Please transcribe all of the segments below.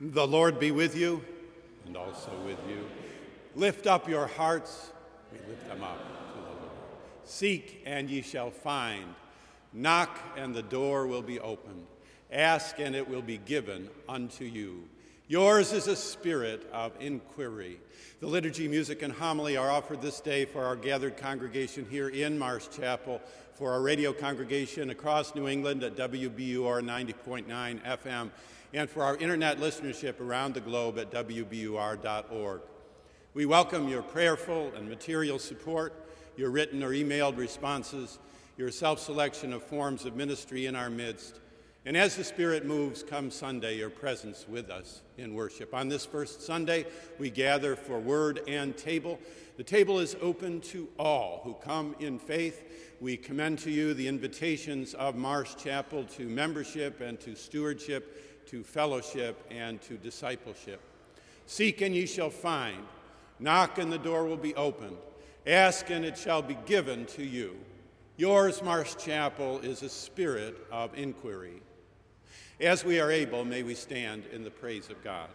The Lord be with you and also with you. Lift up your hearts. We lift them up to the Lord. Seek and ye shall find. Knock and the door will be opened. Ask and it will be given unto you. Yours is a spirit of inquiry. The liturgy, music, and homily are offered this day for our gathered congregation here in Marsh Chapel, for our radio congregation across New England at WBUR 90.9 FM, and for our internet listenership around the globe at WBUR.org. We welcome your prayerful and material support, your written or emailed responses, your self selection of forms of ministry in our midst. And as the Spirit moves, come Sunday, your presence with us in worship. On this first Sunday, we gather for word and table. The table is open to all who come in faith. We commend to you the invitations of Marsh Chapel to membership and to stewardship, to fellowship and to discipleship. Seek and ye shall find. Knock and the door will be opened. Ask and it shall be given to you. Yours, Marsh Chapel, is a spirit of inquiry. As we are able, may we stand in the praise of God.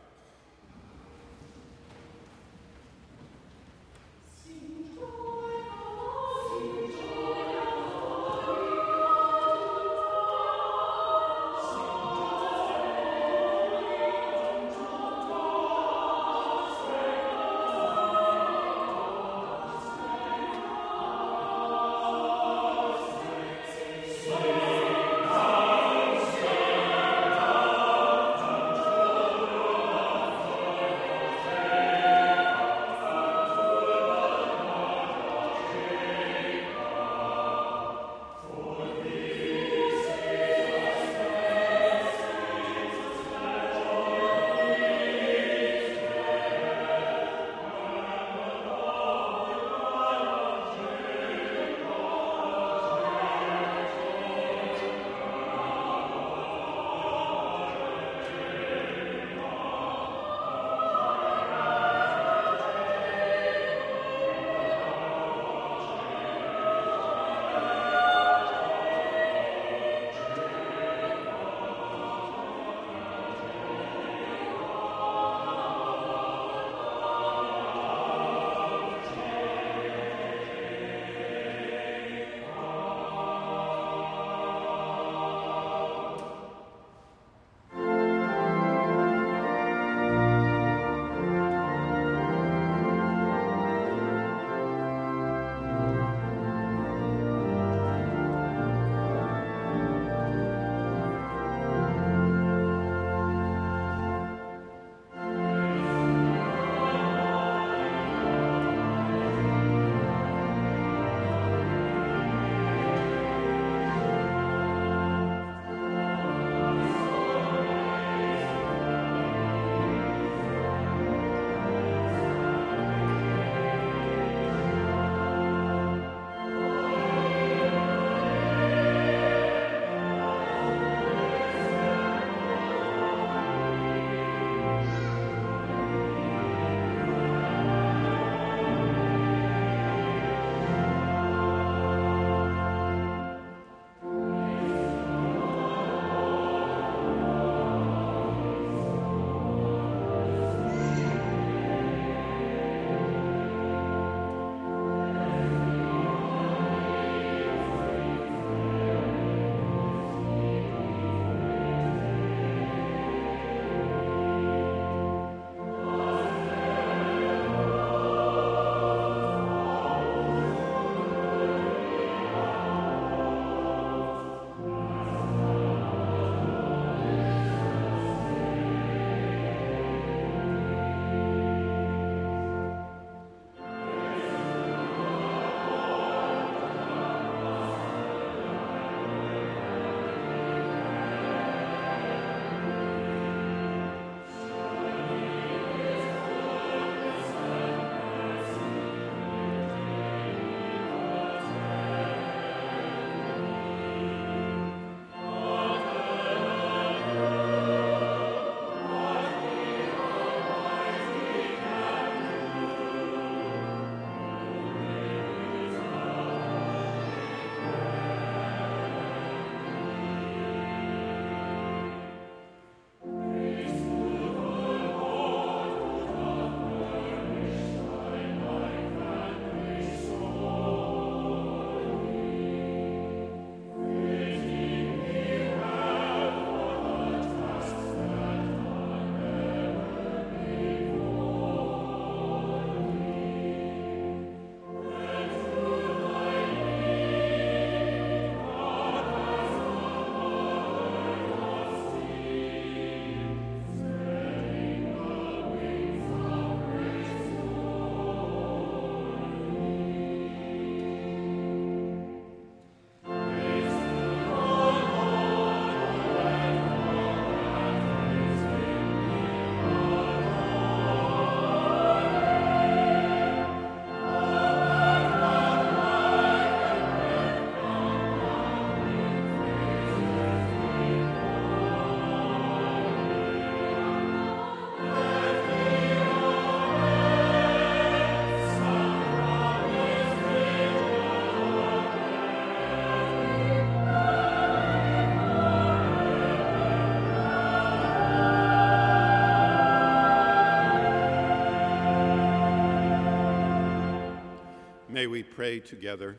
May we pray together.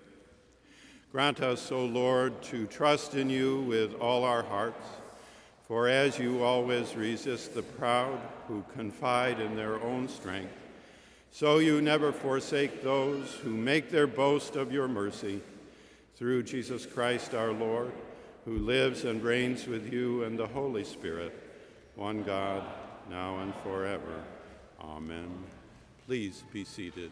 Grant us, O Lord, to trust in you with all our hearts, for as you always resist the proud who confide in their own strength, so you never forsake those who make their boast of your mercy. Through Jesus Christ our Lord, who lives and reigns with you and the Holy Spirit, one God, now and forever. Amen. Please be seated.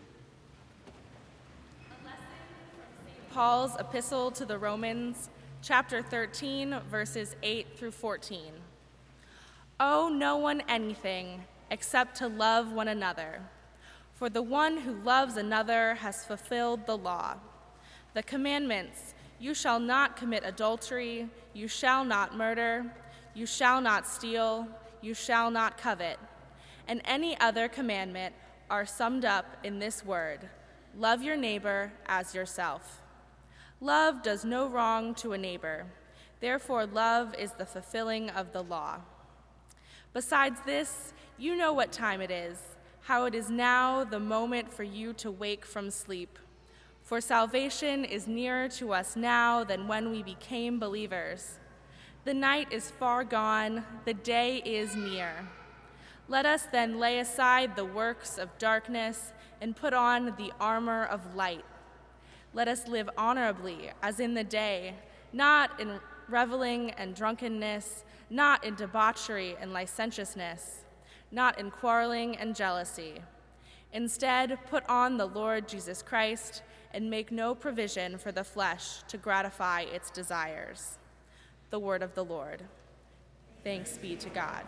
Paul's epistle to the Romans, chapter 13, verses 8 through 14. Owe no one anything except to love one another, for the one who loves another has fulfilled the law. The commandments you shall not commit adultery, you shall not murder, you shall not steal, you shall not covet, and any other commandment are summed up in this word love your neighbor as yourself. Love does no wrong to a neighbor. Therefore, love is the fulfilling of the law. Besides this, you know what time it is, how it is now the moment for you to wake from sleep. For salvation is nearer to us now than when we became believers. The night is far gone, the day is near. Let us then lay aside the works of darkness and put on the armor of light. Let us live honorably as in the day, not in reveling and drunkenness, not in debauchery and licentiousness, not in quarreling and jealousy. Instead, put on the Lord Jesus Christ and make no provision for the flesh to gratify its desires. The word of the Lord. Thanks be to God.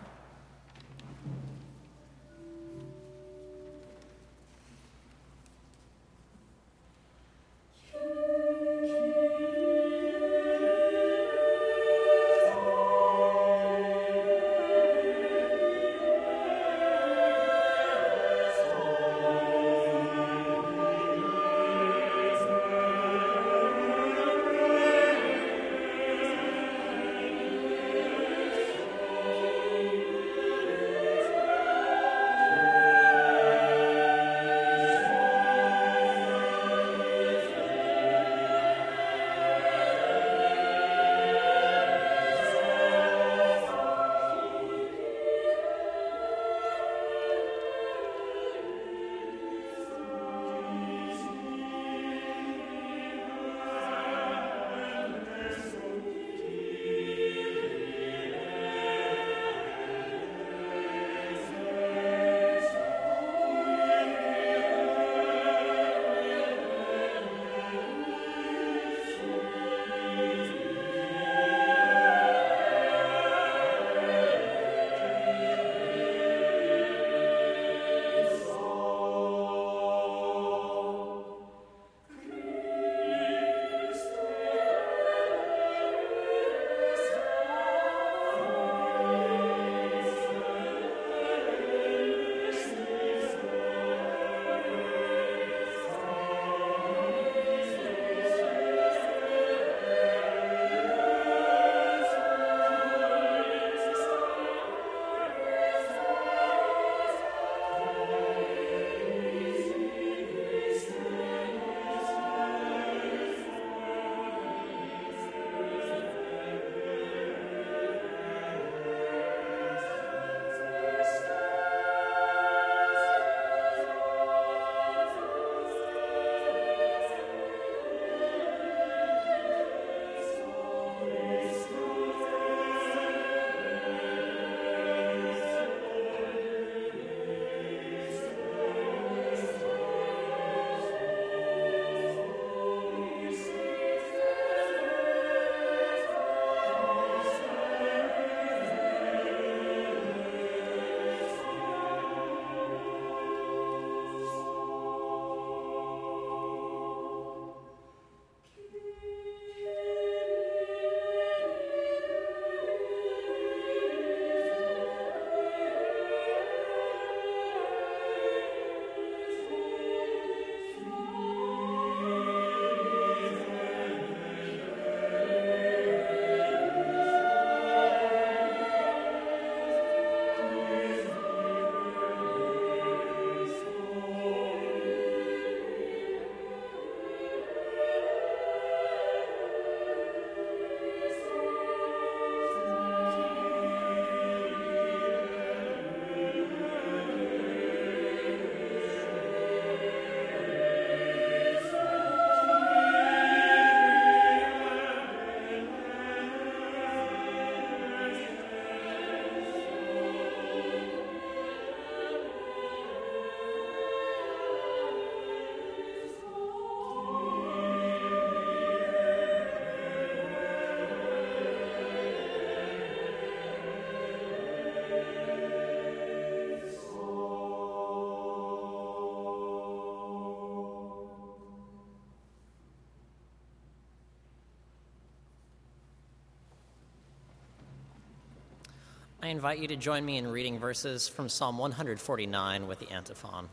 I invite you to join me in reading verses from Psalm 149 with the antiphon.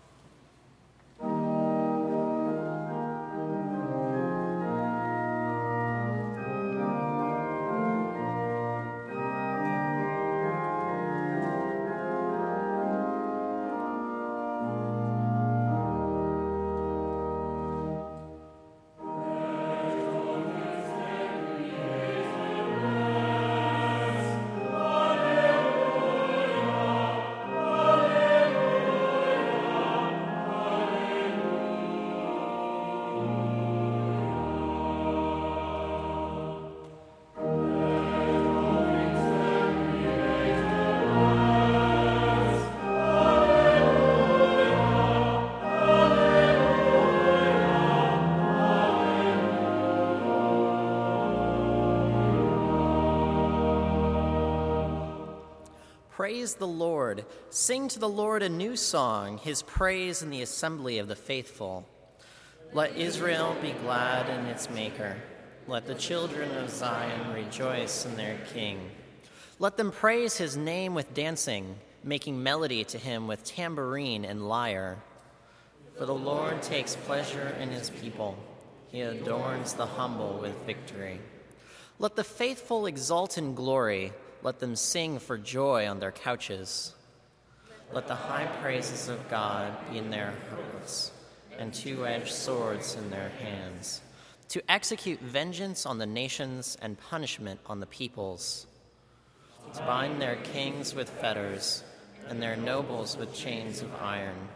Praise the Lord. Sing to the Lord a new song, his praise in the assembly of the faithful. Let Israel be glad in its Maker. Let the children of Zion rejoice in their King. Let them praise his name with dancing, making melody to him with tambourine and lyre. For the Lord takes pleasure in his people, he adorns the humble with victory. Let the faithful exult in glory. Let them sing for joy on their couches. Let the high praises of God be in their hearts and two edged swords in their hands, to execute vengeance on the nations and punishment on the peoples, to bind their kings with fetters and their nobles with chains of iron,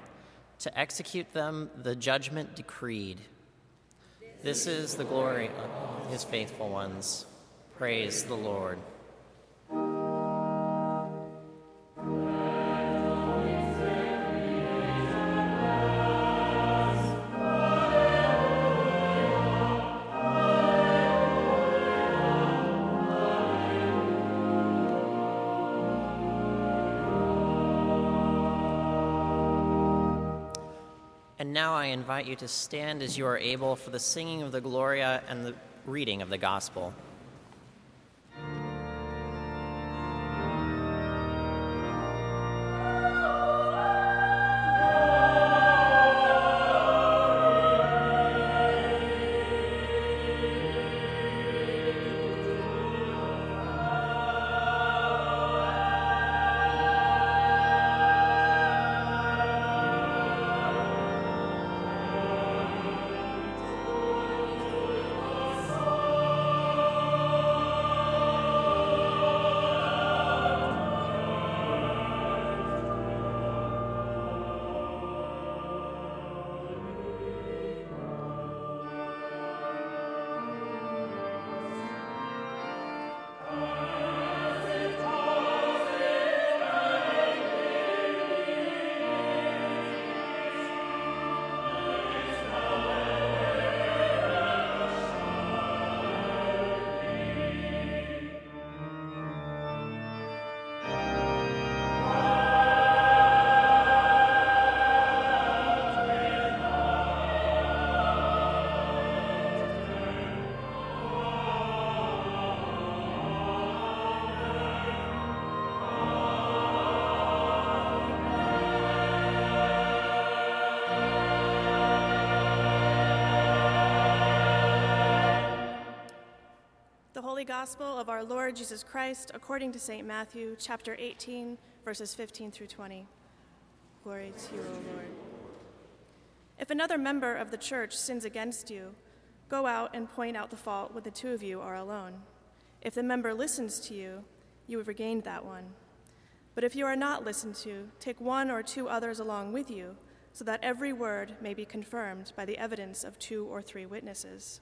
to execute them the judgment decreed. This is the glory of his faithful ones. Praise the Lord. Now I invite you to stand as you are able for the singing of the Gloria and the reading of the Gospel. Gospel of our Lord Jesus Christ according to St. Matthew, chapter 18, verses 15 through 20. Glory to you, O Lord. If another member of the church sins against you, go out and point out the fault when the two of you are alone. If the member listens to you, you have regained that one. But if you are not listened to, take one or two others along with you, so that every word may be confirmed by the evidence of two or three witnesses.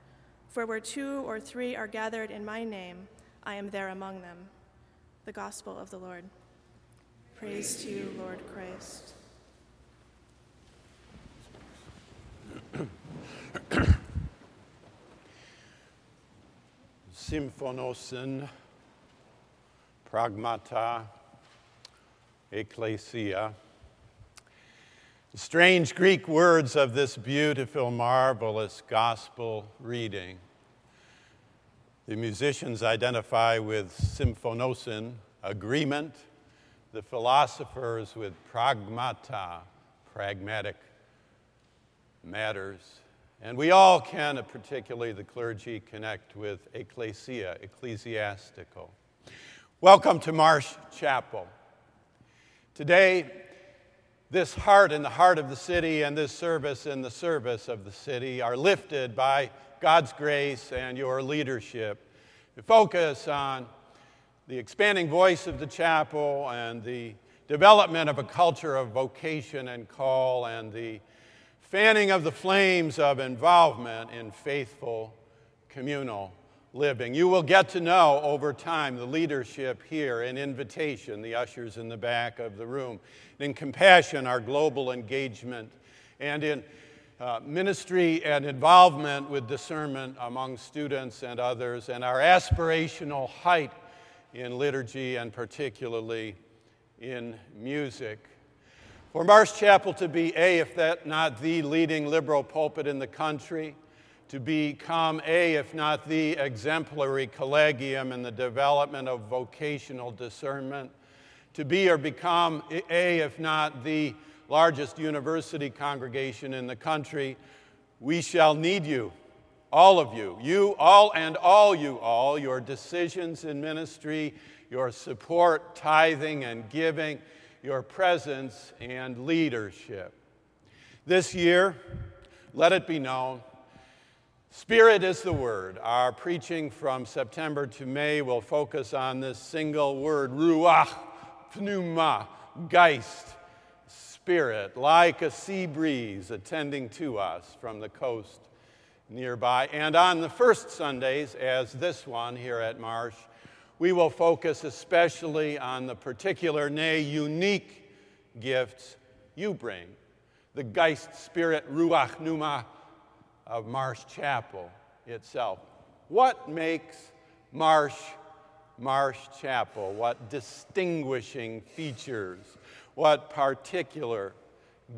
For where two or three are gathered in my name, I am there among them. The Gospel of the Lord. Praise to you, Lord Christ. Symphonosin, pragmata, ecclesia. The strange Greek words of this beautiful, marvelous gospel reading. The musicians identify with symphonosin, agreement, the philosophers with pragmata, pragmatic matters. And we all can, particularly the clergy, connect with ecclesia, ecclesiastical. Welcome to Marsh Chapel. Today, this heart in the heart of the city and this service in the service of the city are lifted by God's grace and your leadership. We focus on the expanding voice of the chapel and the development of a culture of vocation and call and the fanning of the flames of involvement in faithful communal living. You will get to know over time the leadership here in invitation, the ushers in the back of the room, in compassion, our global engagement, and in uh, ministry and involvement with discernment among students and others, and our aspirational height in liturgy and particularly in music. For Marsh Chapel to be a, if that not the leading liberal pulpit in the country, to become a, if not the exemplary collegium in the development of vocational discernment, to be or become a, if not the largest university congregation in the country, we shall need you, all of you, you all and all you all, your decisions in ministry, your support, tithing, and giving your presence and leadership. This year, let it be known, Spirit is the word. Our preaching from September to May will focus on this single word, ruach, pneuma, geist, spirit, like a sea breeze attending to us from the coast nearby. And on the first Sundays, as this one here at Marsh, we will focus especially on the particular, nay, unique gifts you bring the Geist, Spirit, Ruach, Pneuma of Marsh Chapel itself. What makes Marsh Marsh Chapel? What distinguishing features? What particular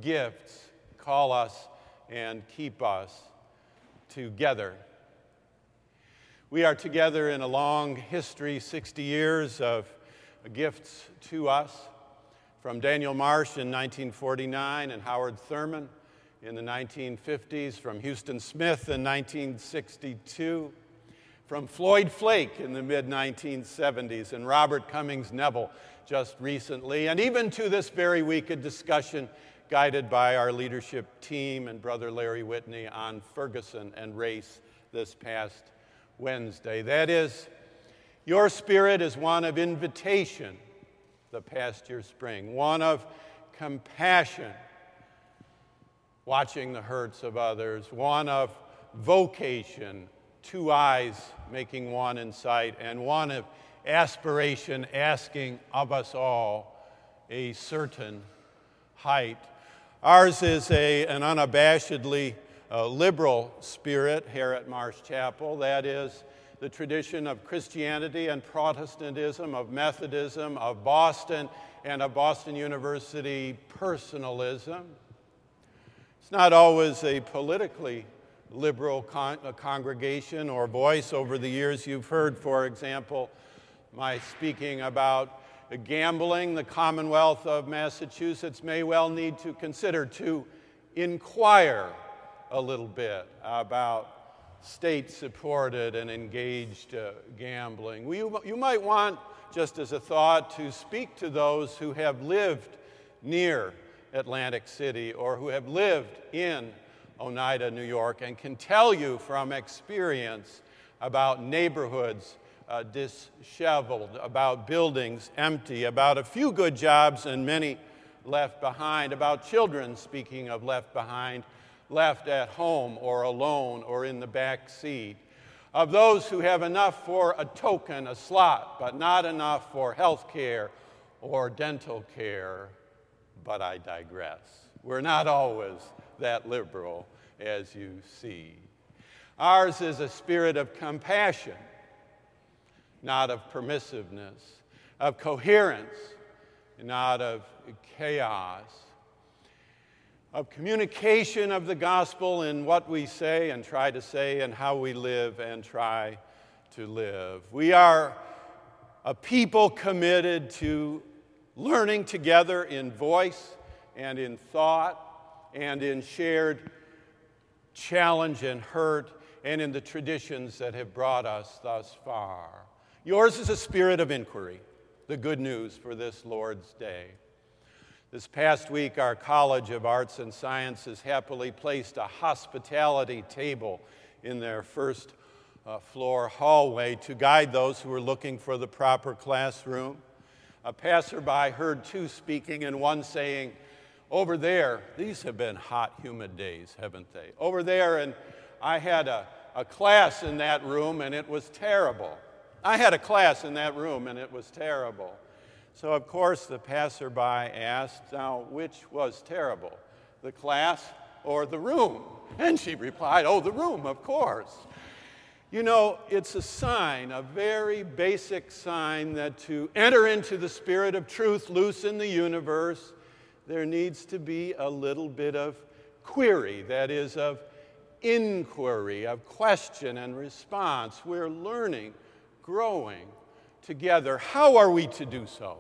gifts call us and keep us together? We are together in a long history, 60 years of gifts to us from Daniel Marsh in 1949 and Howard Thurman in the 1950s, from Huston Smith in 1962, from Floyd Flake in the mid 1970s, and Robert Cummings Neville just recently, and even to this very week, a discussion guided by our leadership team and Brother Larry Whitney on Ferguson and race this past Wednesday. That is, your spirit is one of invitation, the past year spring, one of compassion, watching the hurts of others, one of vocation, two eyes making one in sight, and one of aspiration asking of us all a certain height. Ours is a, an unabashedly uh, liberal spirit here at Marsh Chapel. That is the tradition of Christianity and Protestantism, of Methodism, of Boston, and of Boston University personalism. Not always a politically liberal con- congregation or voice over the years. You've heard, for example, my speaking about gambling. The Commonwealth of Massachusetts may well need to consider to inquire a little bit about state supported and engaged uh, gambling. You, you might want, just as a thought, to speak to those who have lived near Atlantic City or who have lived in Oneida, New York, and can tell you from experience about neighborhoods uh, disheveled, about buildings empty, about a few good jobs and many left behind, about children, speaking of left behind, left at home or alone or in the back seat, of those who have enough for a token, a slot, but not enough for health care or dental care, but I digress. We're not always that liberal, as you see. Ours is a spirit of compassion, not of permissiveness, of coherence, not of chaos, of communication of the gospel in what we say and try to say and how we live and try to live. We are a people committed to learning together in voice and in thought and in shared challenge and hurt and in the traditions that have brought us thus far. Yours is a spirit of inquiry, the good news for this Lord's Day. This past week, our College of Arts and Sciences happily placed a hospitality table in their first uh, floor hallway to guide those who were looking for the proper classroom. A passerby heard two speaking and one saying, Over there, these have been hot, humid days, haven't they? Over there, and I had a, a class in that room and it was terrible. I had a class in that room and it was terrible. So, of course, the passerby asked, Now, which was terrible, the class or the room? And she replied, Oh, the room, of course. You know, it's a sign, a very basic sign, that to enter into the spirit of truth loose in the universe, there needs to be a little bit of query, that is, of inquiry, of question and response. We're learning, growing together. How are we to do so?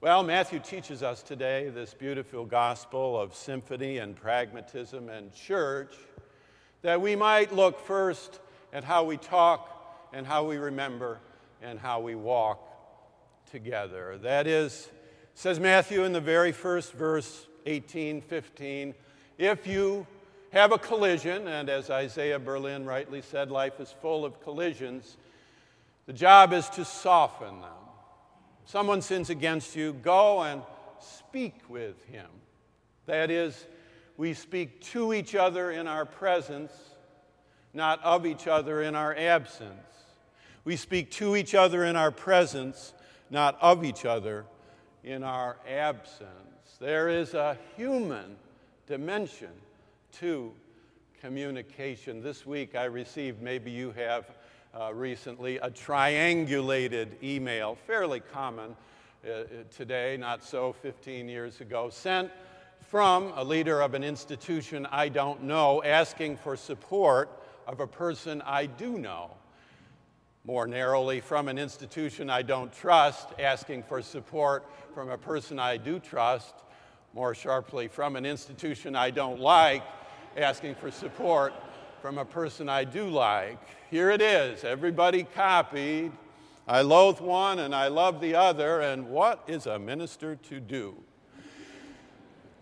Well, Matthew teaches us today this beautiful gospel of symphony and pragmatism and church that we might look first at how we talk and how we remember and how we walk together. That is, says Matthew in the very first verse, 18, 15, if you have a collision, and as Isaiah Berlin rightly said, life is full of collisions. The job is to soften them. Someone sins against you, go and speak with him. That is, we speak to each other in our presence, not of each other in our absence. We speak to each other in our presence, not of each other in our absence. There is a human dimension to communication. This week I received, maybe you have uh, recently, a triangulated email, fairly common uh, uh today, not so 15 years ago, sent from a leader of an institution I don't know asking for support of a person I do know. More narrowly, from an institution I don't trust, asking for support from a person I do trust. More sharply, from an institution I don't like, asking for support from a person I do like. Here it is. Everybody copied. I loathe one and I love the other. And what is a minister to do?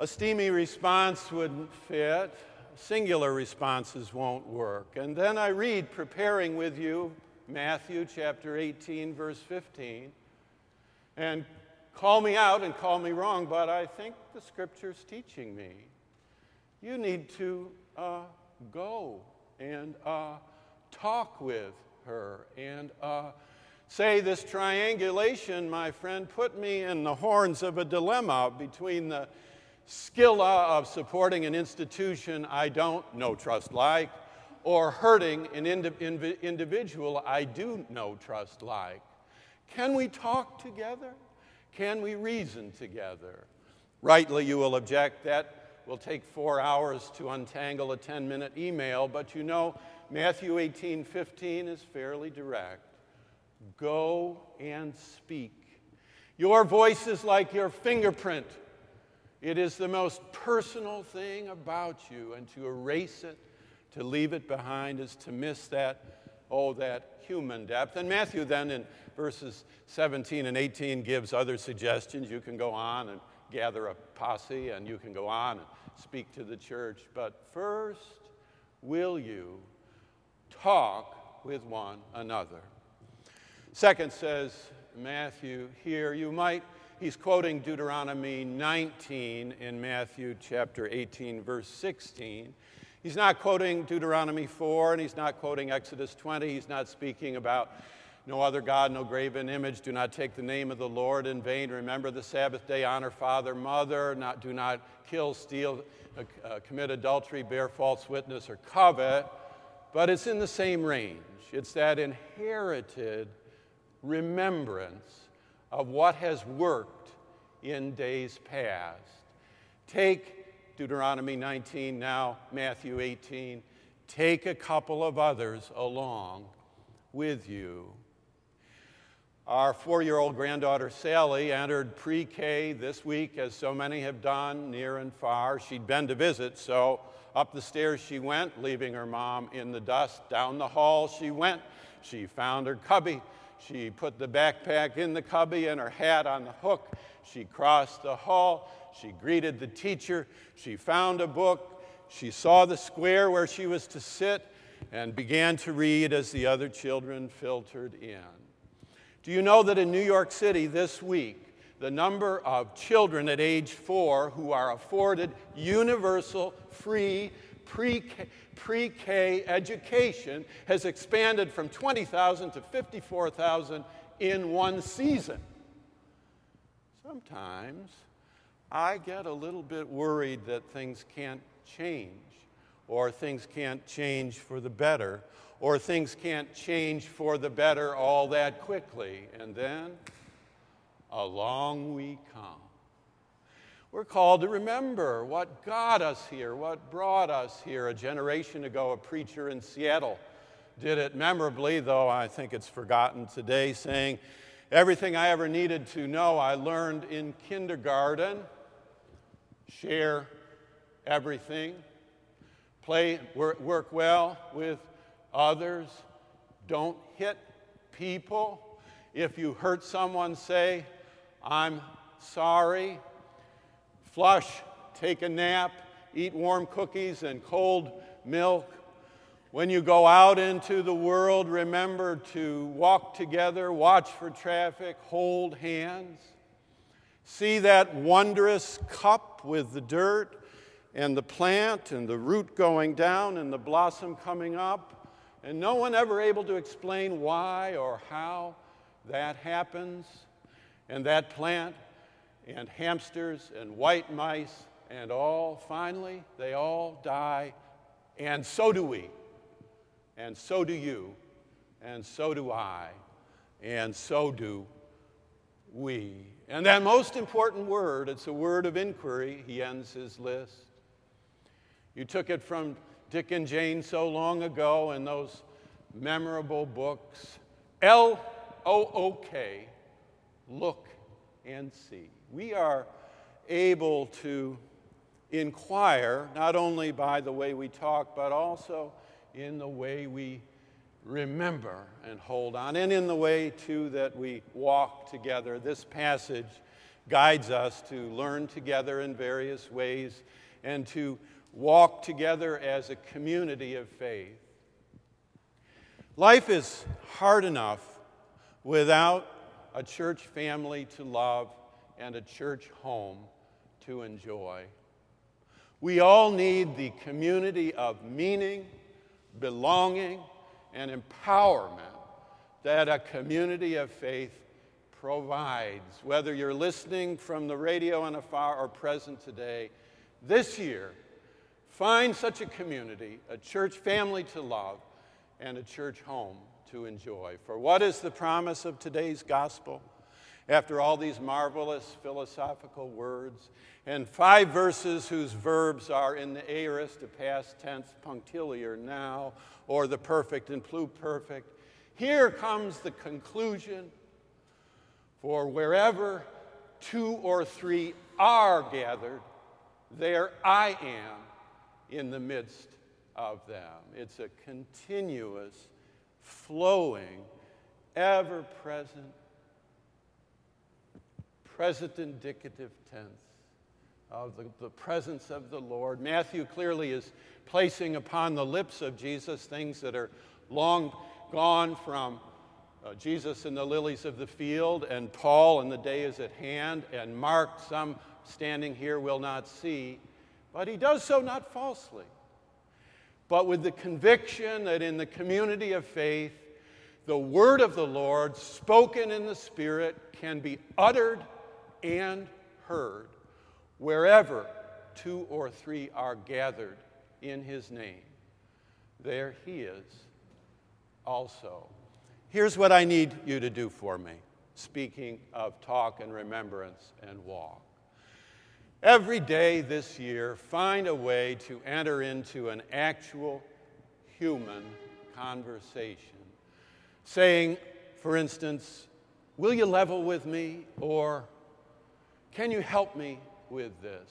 A steamy response wouldn't fit. Singular responses won't work. And then I read, preparing with you, Matthew chapter 18, verse 15. And call me out and call me wrong, but I think the scripture's teaching me you need to uh, go and uh, talk with her and uh, say, This triangulation, my friend, put me in the horns of a dilemma between the skill uh, of supporting an institution I don't know, trust, like, or hurting an indi- individual I do know, trust, like. Can we talk together? Can we reason together? Rightly, you will object that will take four hours to untangle a 10 minute email, but you know, Matthew 18 15 is fairly direct. Go and speak. Your voice is like your fingerprint. It is the most personal thing about you, and to erase it, to leave it behind, is to miss that, oh, that human depth. And Matthew then in verses 17 and 18 gives other suggestions. You can go on and gather a posse, and you can go on and speak to the church. But first, will you talk with one another? Second says Matthew here, you might, he's quoting Deuteronomy 19 in Matthew chapter 18, verse 16. He's not quoting Deuteronomy 4, and he's not quoting Exodus 20. He's not speaking about no other God, no graven image. Do not take the name of the Lord in vain. Remember the Sabbath day. Honor father, mother. Not, do not kill, steal, uh, uh, commit adultery, bear false witness, or covet. But it's in the same range. It's that inherited remembrance of what has worked in days past. Take Deuteronomy 19, now Matthew 18. Take a couple of others along with you. Our four year old granddaughter Sally entered pre K this week, as so many have done, near and far. She'd been to visit, so up the stairs she went, leaving her mom in the dust. Down the hall she went. She found her cubby. She put the backpack in the cubby and her hat on the hook. She crossed the hall. She greeted the teacher. She found a book. She saw the square where she was to sit and began to read as the other children filtered in. Do you know that in New York City this week, the number of children at age four who are afforded universal free pre K education has expanded from 20,000 to 54,000 in one season? Sometimes I get a little bit worried that things can't change, or things can't change for the better, or things can't change for the better all that quickly. And then along we come. We're called to remember what got us here, what brought us here. A generation ago, a preacher in Seattle did it memorably, though I think it's forgotten today, saying, Everything I ever needed to know, I learned in kindergarten. Share everything. Play, work, work well with others. Don't hit people. If you hurt someone, say, I'm sorry. Flush, take a nap, eat warm cookies and cold milk. When you go out into the world, remember to walk together, watch for traffic, hold hands. See that wondrous cup with the dirt and the plant and the root going down and the blossom coming up, and no one ever able to explain why or how that happens. And that plant and hamsters and white mice and all, finally, they all die, and so do we and so do you, and so do I, and so do we. And that most important word, it's a word of inquiry, he ends his list. You took it from Dick and Jane so long ago in those memorable books L O O K, look and see. We are able to inquire not only by the way we talk, but also in the way we remember and hold on, and in the way, too, that we walk together. This passage guides us to learn together in various ways and to walk together as a community of faith. Life is hard enough without a church family to love and a church home to enjoy. We all need the community of meaning belonging, and empowerment that a community of faith provides. Whether you're listening from the radio and afar or present today, this year, find such a community, a church family to love, and a church home to enjoy. For what is the promise of today's gospel? After all these marvelous philosophical words, and five verses whose verbs are in the aorist, the past tense, punctiliar, now, or the perfect and pluperfect. Here comes the conclusion for wherever two or three are gathered, there I am in the midst of them. It's a continuous, flowing, ever present, present indicative tense of the, the presence of the Lord. Matthew clearly is placing upon the lips of Jesus things that are long gone from uh, Jesus and the lilies of the field, and Paul and the day is at hand, and Mark, some standing here will not see. But he does so not falsely, but with the conviction that in the community of faith, the word of the Lord, spoken in the Spirit, can be uttered and heard wherever two or three are gathered in his name. There he is also. Here's what I need you to do for me, speaking of talk and remembrance and walk. Every day this year, find a way to enter into an actual human conversation. Saying, for instance, Will you level with me? Or Can you help me with this?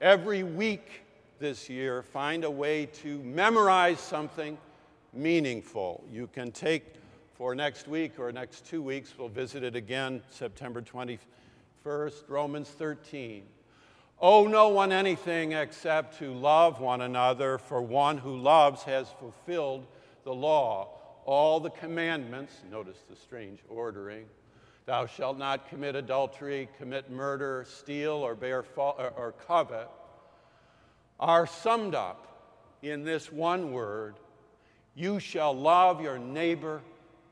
Every week this year, find a way to memorize something meaningful. You can take for next week or next two weeks, we'll visit it again September 21st, Romans 13. Owe no one anything except to love one another, for one who loves has fulfilled the law. All the commandments, notice the strange ordering, thou shalt not commit adultery, commit murder, steal, or bear fa- or, or covet, are summed up in this one word you shall love your neighbor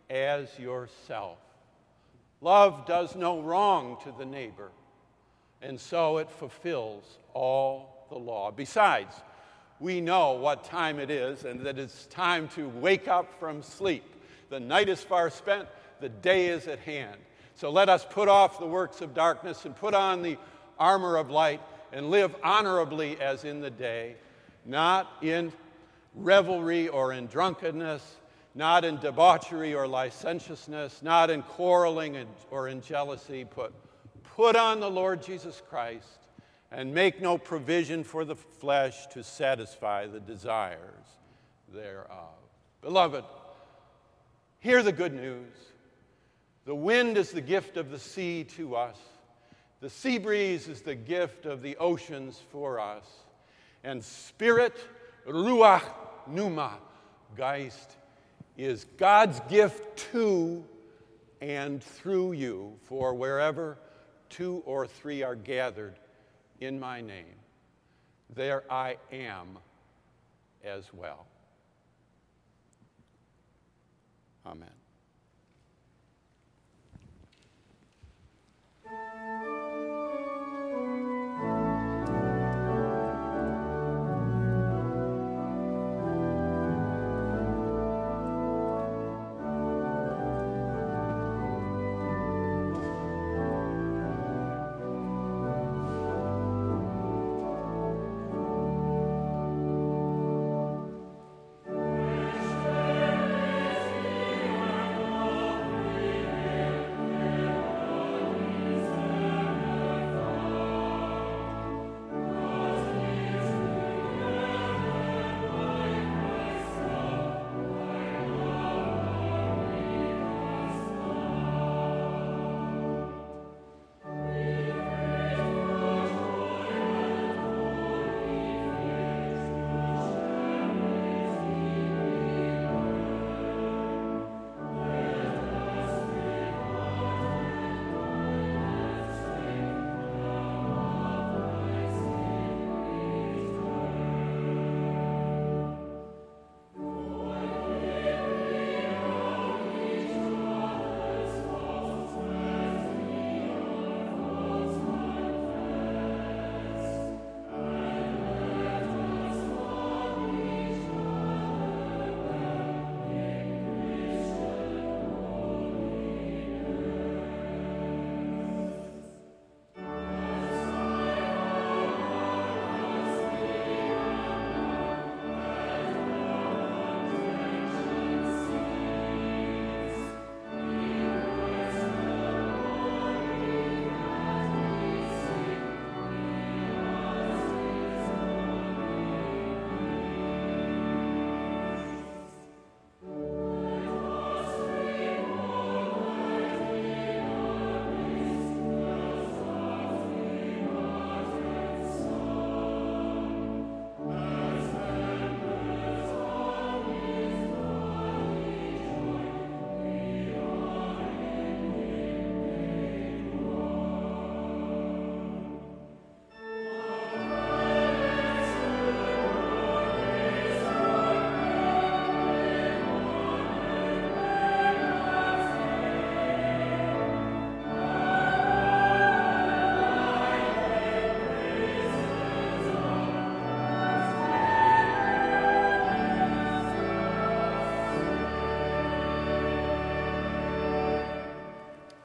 as yourself. Love does no wrong to the neighbor and so it fulfills all the law. Besides, we know what time it is and that it's time to wake up from sleep. The night is far spent, the day is at hand. So let us put off the works of darkness and put on the armor of light and live honorably as in the day, not in revelry or in drunkenness, not in debauchery or licentiousness, not in quarreling or in jealousy, but Put on the Lord Jesus Christ and make no provision for the flesh to satisfy the desires thereof. Beloved, hear the good news. The wind is the gift of the sea to us. The sea breeze is the gift of the oceans for us. And spirit, ruach pneuma, Geist, is God's gift to and through you for wherever two or three are gathered in my name, there I am as well. Amen.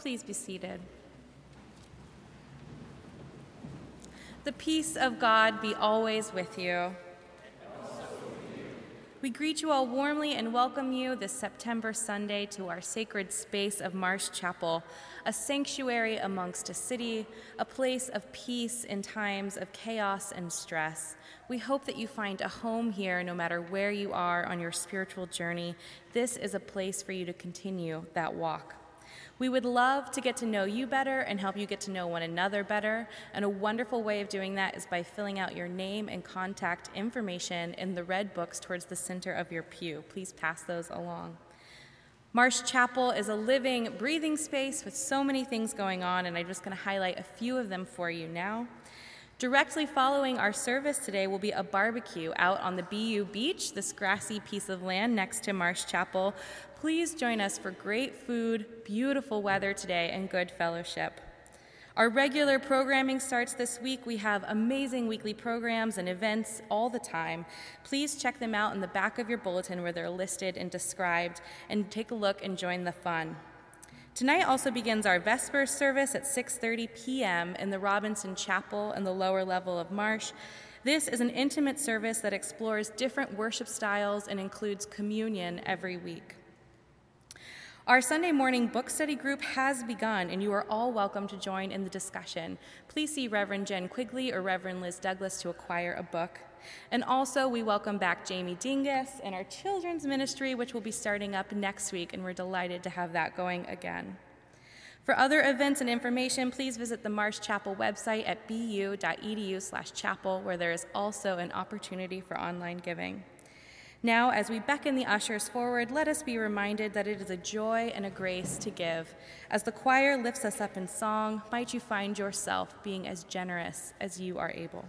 Please be seated. The peace of God be always with you. We greet you all warmly and welcome you this September Sunday to our sacred space of Marsh Chapel, a sanctuary amongst a city, a place of peace in times of chaos and stress. We hope that you find a home here no matter where you are on your spiritual journey. This is a place for you to continue that walk. We would love to get to know you better and help you get to know one another better. And a wonderful way of doing that is by filling out your name and contact information in the red books towards the center of your pew. Please pass those along. Marsh Chapel is a living, breathing space with so many things going on, and I'm just going to highlight a few of them for you now. Directly following our service today will be a barbecue out on the BU Beach, this grassy piece of land next to Marsh Chapel. Please join us for great food, beautiful weather today, and good fellowship. Our regular programming starts this week. We have amazing weekly programs and events all the time. Please check them out in the back of your bulletin where they're listed and described, and take a look and join the fun. Tonight also begins our Vespers service at 6:30 p.m. in the Robinson Chapel in the lower level of Marsh. This is an intimate service that explores different worship styles and includes communion every week. Our Sunday morning book study group has begun, and you are all welcome to join in the discussion. Please see Reverend Jen Quigley or Reverend Liz Douglas to acquire a book. And also, we welcome back Jamie Dingus and our children's ministry, which will be starting up next week, and we're delighted to have that going again. For other events and information, please visit the Marsh Chapel website at bu.edu/chapel, where there is also an opportunity for online giving. Now, as we beckon the ushers forward, let us be reminded that it is a joy and a grace to give. As the choir lifts us up in song, might you find yourself being as generous as you are able.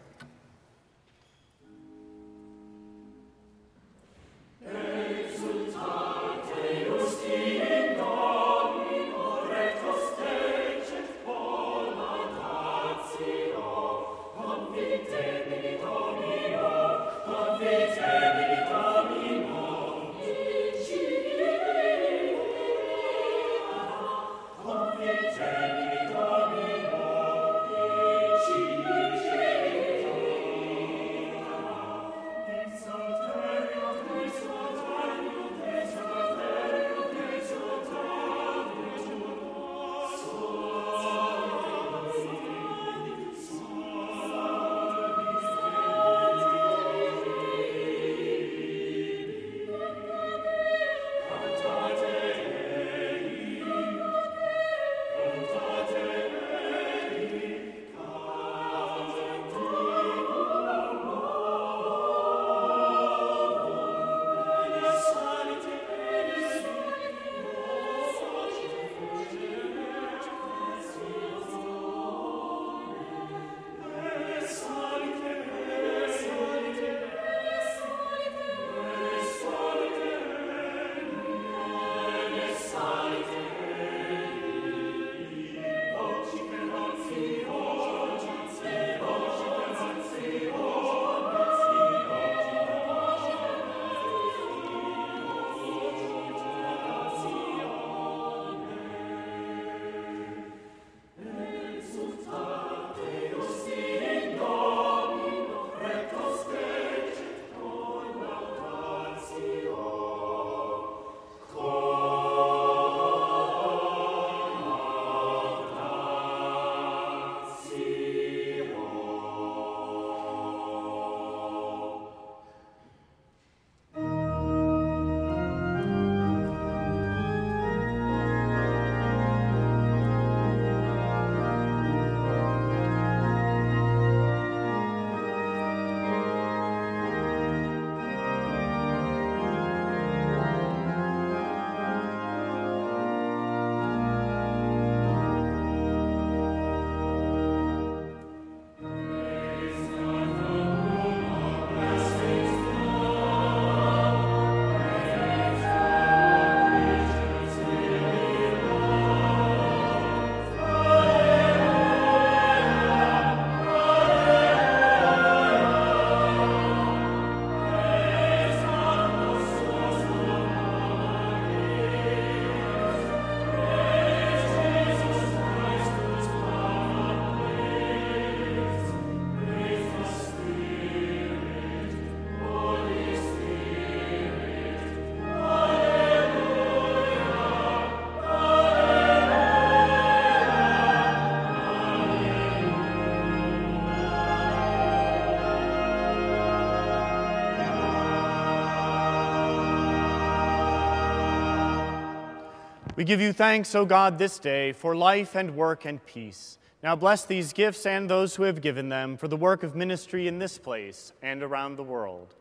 We give you thanks, O God, this day for life and work and peace. Now bless these gifts and those who have given them for the work of ministry in this place and around the world.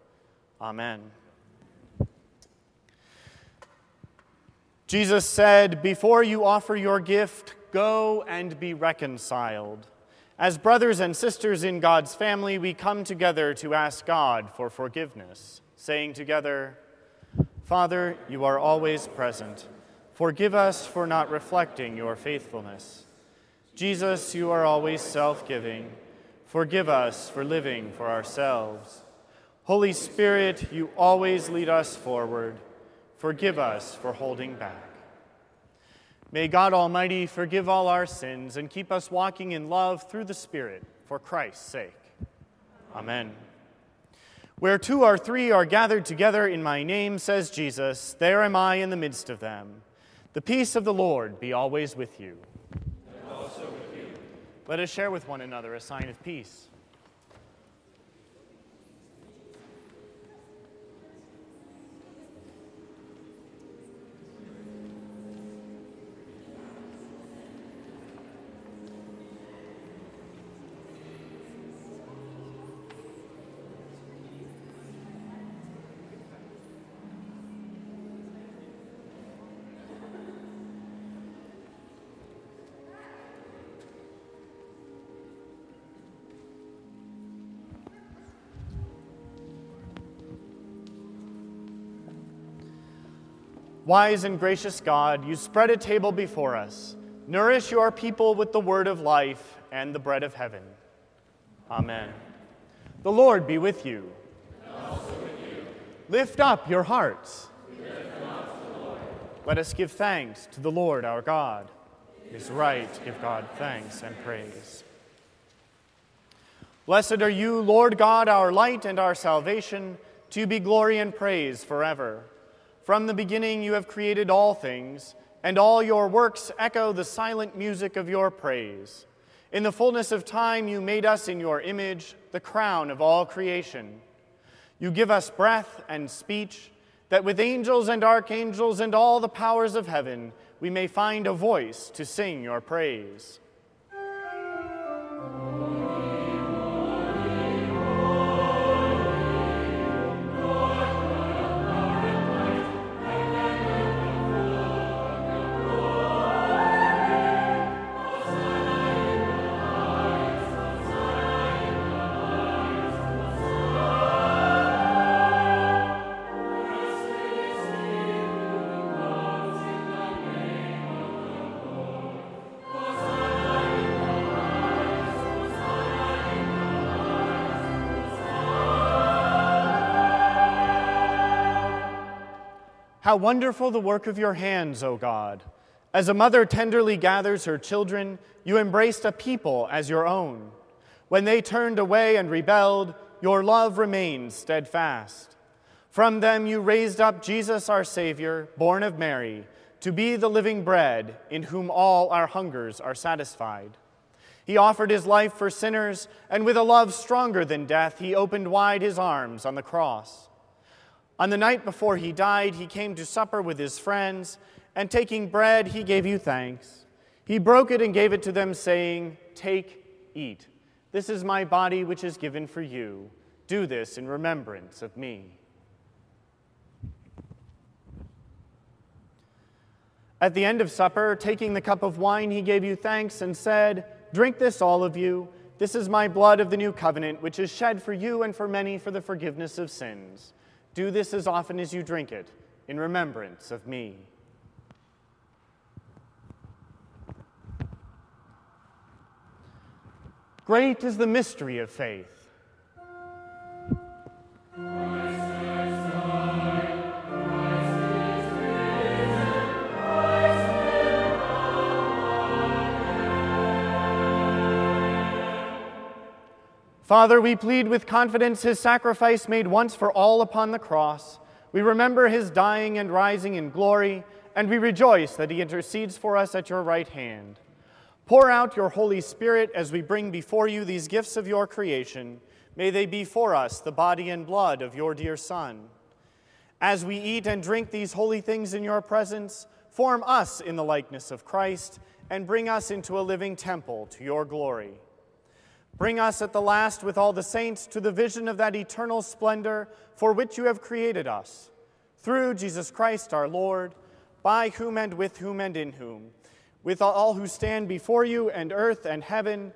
Amen. Jesus said, Before you offer your gift, go and be reconciled. As brothers and sisters in God's family, we come together to ask God for forgiveness, saying together, Father, you are always present. Forgive us for not reflecting your faithfulness. Jesus, you are always self giving. Forgive us for living for ourselves. Holy Spirit, you always lead us forward. Forgive us for holding back. May God Almighty forgive all our sins and keep us walking in love through the Spirit for Christ's sake. Amen. Where two or three are gathered together in my name, says Jesus, there am I in the midst of them. The peace of the Lord be always with you. And also with you. Let us share with one another a sign of peace. Wise and gracious God, you spread a table before us. Nourish your people with the word of life and the bread of heaven. Amen. The Lord be with you. With you. Lift up your hearts. Let us give thanks to the Lord our God. It is right to give God thanks and praise. Blessed are you, Lord God, our light and our salvation. To be glory and praise forever. From the beginning, you have created all things, and all your works echo the silent music of your praise. In the fullness of time, you made us in your image, the crown of all creation. You give us breath and speech, that with angels and archangels and all the powers of heaven, we may find a voice to sing your praise. How wonderful the work of your hands, O God! As a mother tenderly gathers her children, you embraced a people as your own. When they turned away and rebelled, your love remained steadfast. From them you raised up Jesus, our Savior, born of Mary, to be the living bread in whom all our hungers are satisfied. He offered his life for sinners, and with a love stronger than death, he opened wide his arms on the cross. On the night before he died, he came to supper with his friends, and taking bread, he gave you thanks. He broke it and gave it to them, saying, Take, eat. This is my body, which is given for you. Do this in remembrance of me. At the end of supper, taking the cup of wine, he gave you thanks and said, Drink this, all of you. This is my blood of the new covenant, which is shed for you and for many for the forgiveness of sins. Do this as often as you drink it, in remembrance of me. Great is the mystery of faith. Father, we plead with confidence his sacrifice made once for all upon the cross. We remember his dying and rising in glory, and we rejoice that he intercedes for us at your right hand. Pour out your Holy Spirit as we bring before you these gifts of your creation. May they be for us the body and blood of your dear Son. As we eat and drink these holy things in your presence, Form us in the likeness of Christ, and bring us into a living temple to your glory. Bring us at the last with all the saints to the vision of that eternal splendor for which you have created us. Through Jesus Christ our Lord, by whom and with whom and in whom, with all who stand before you and earth and heaven,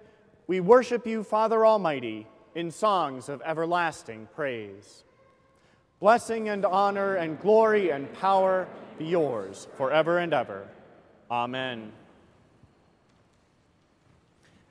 we worship you, Father Almighty, in songs of everlasting praise. Blessing and honor and glory and power be yours forever and ever. Amen.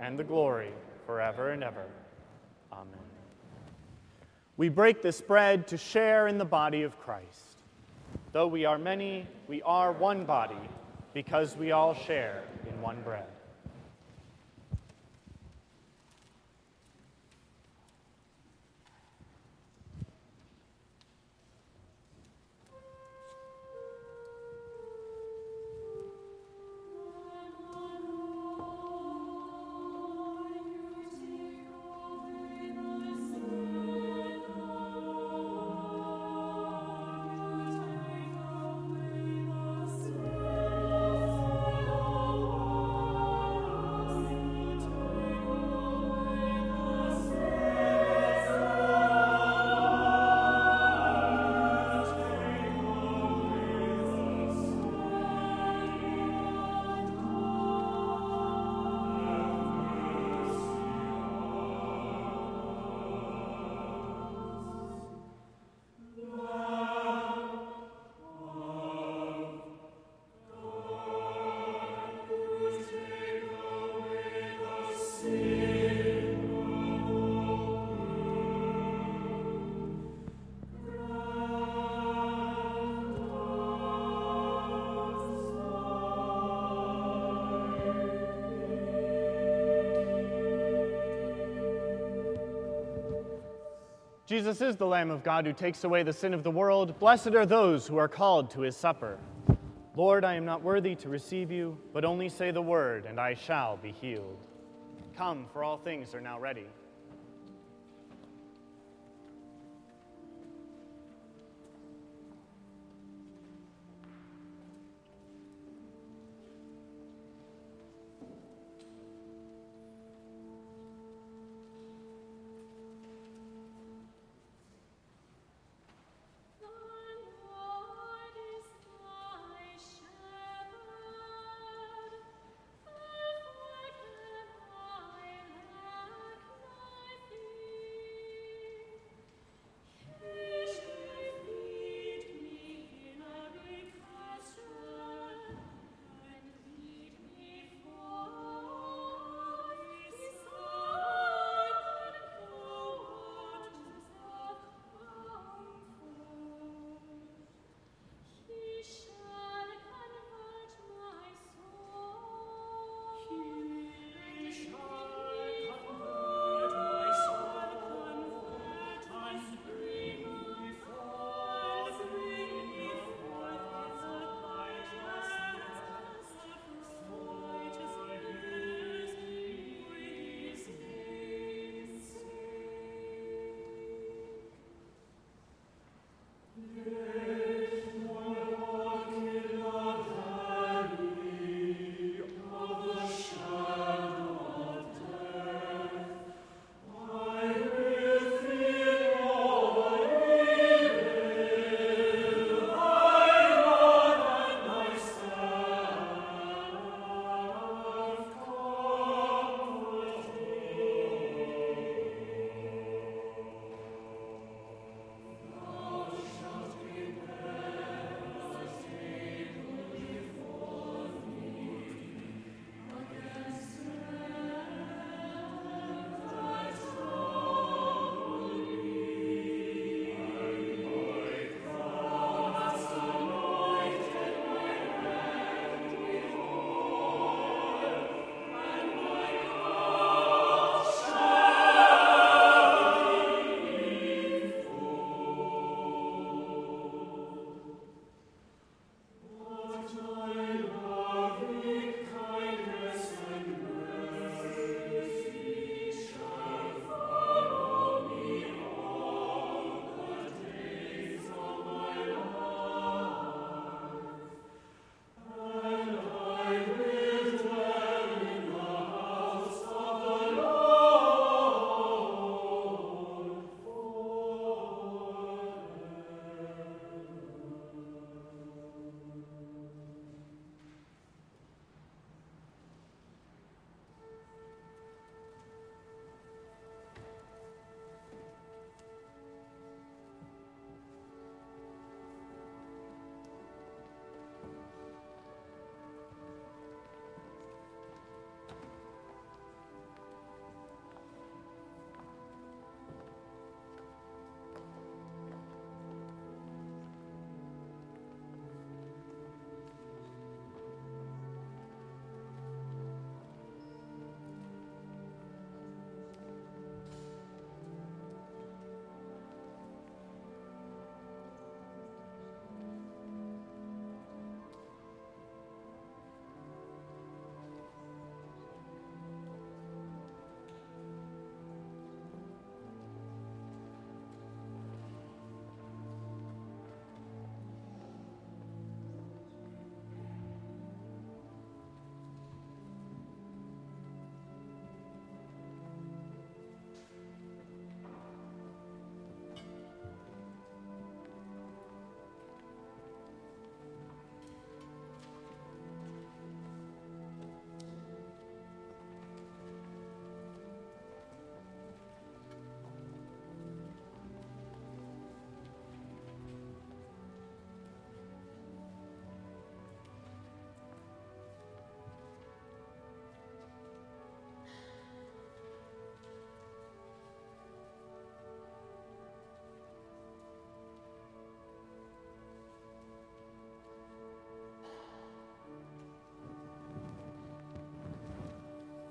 and the glory forever and ever. Amen. We break this bread to share in the body of Christ. Though we are many, we are one body because we all share in one bread. Jesus is the Lamb of God who takes away the sin of the world. Blessed are those who are called to his supper. Lord, I am not worthy to receive you, but only say the word, and I shall be healed. Come, for all things are now ready.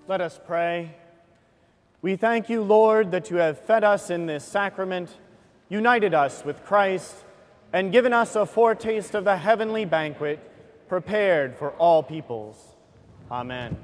Let us pray. We thank you, Lord, that you have fed us in this sacrament, united us with Christ, and given us a foretaste of the heavenly banquet prepared for all peoples. Amen.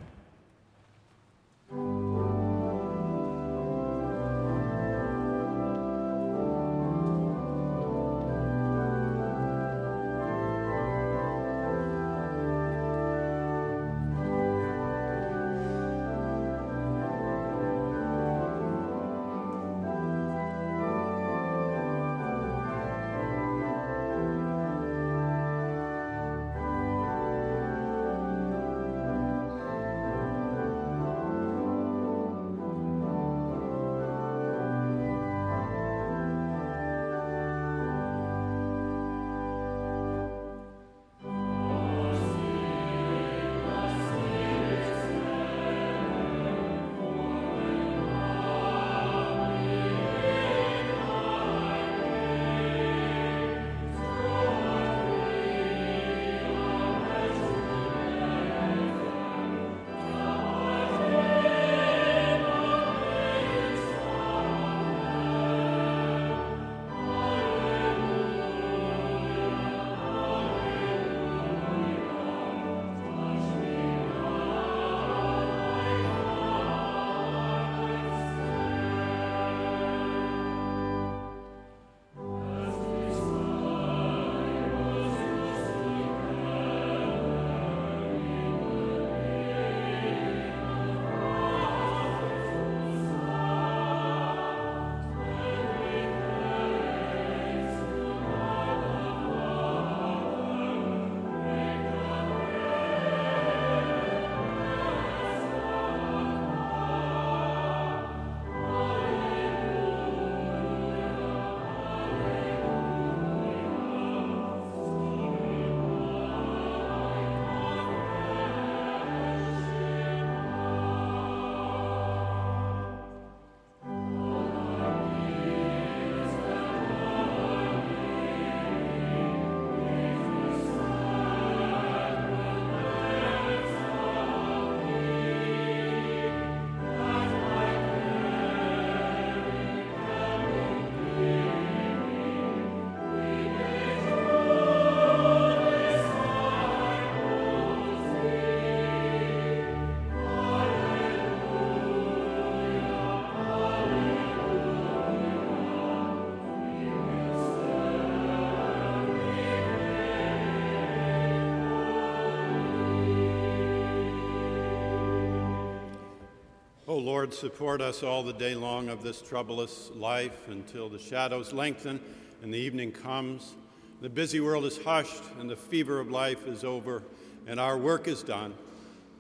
Lord, support us all the day long of this troublous life until the shadows lengthen and the evening comes. The busy world is hushed and the fever of life is over and our work is done.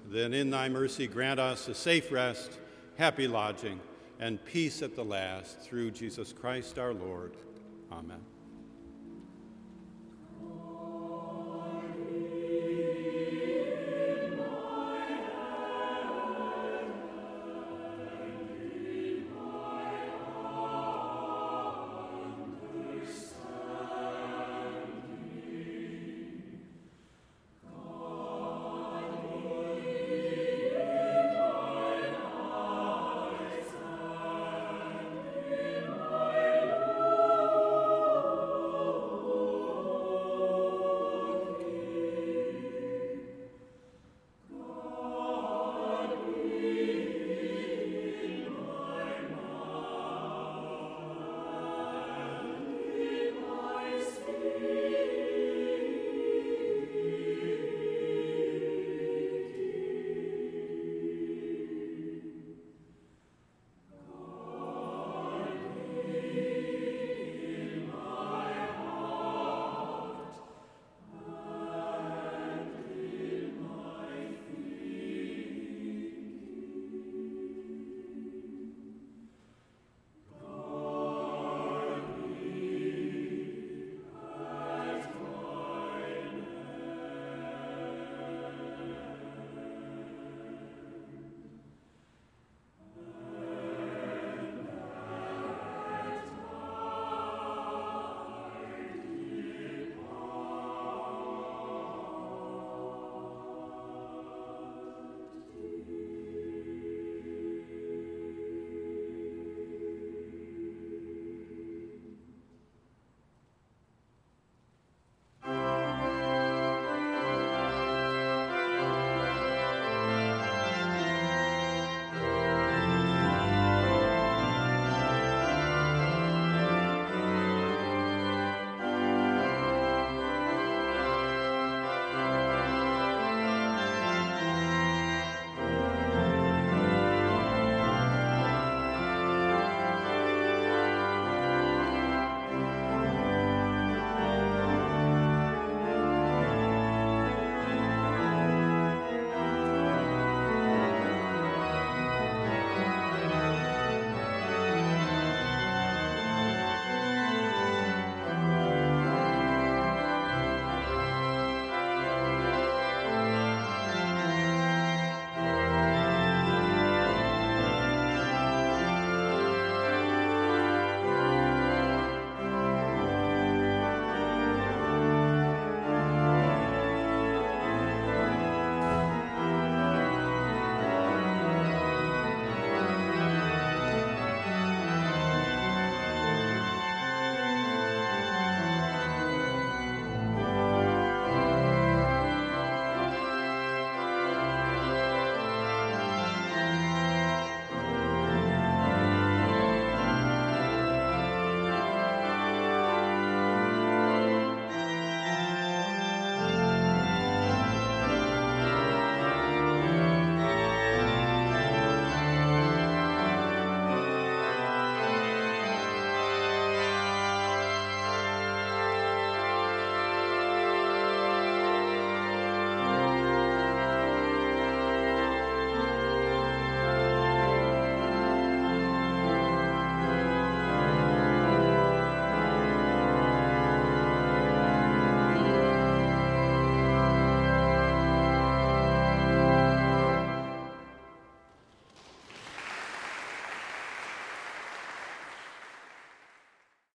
Then in thy mercy grant us a safe rest, happy lodging, and peace at the last through Jesus Christ our Lord. Amen.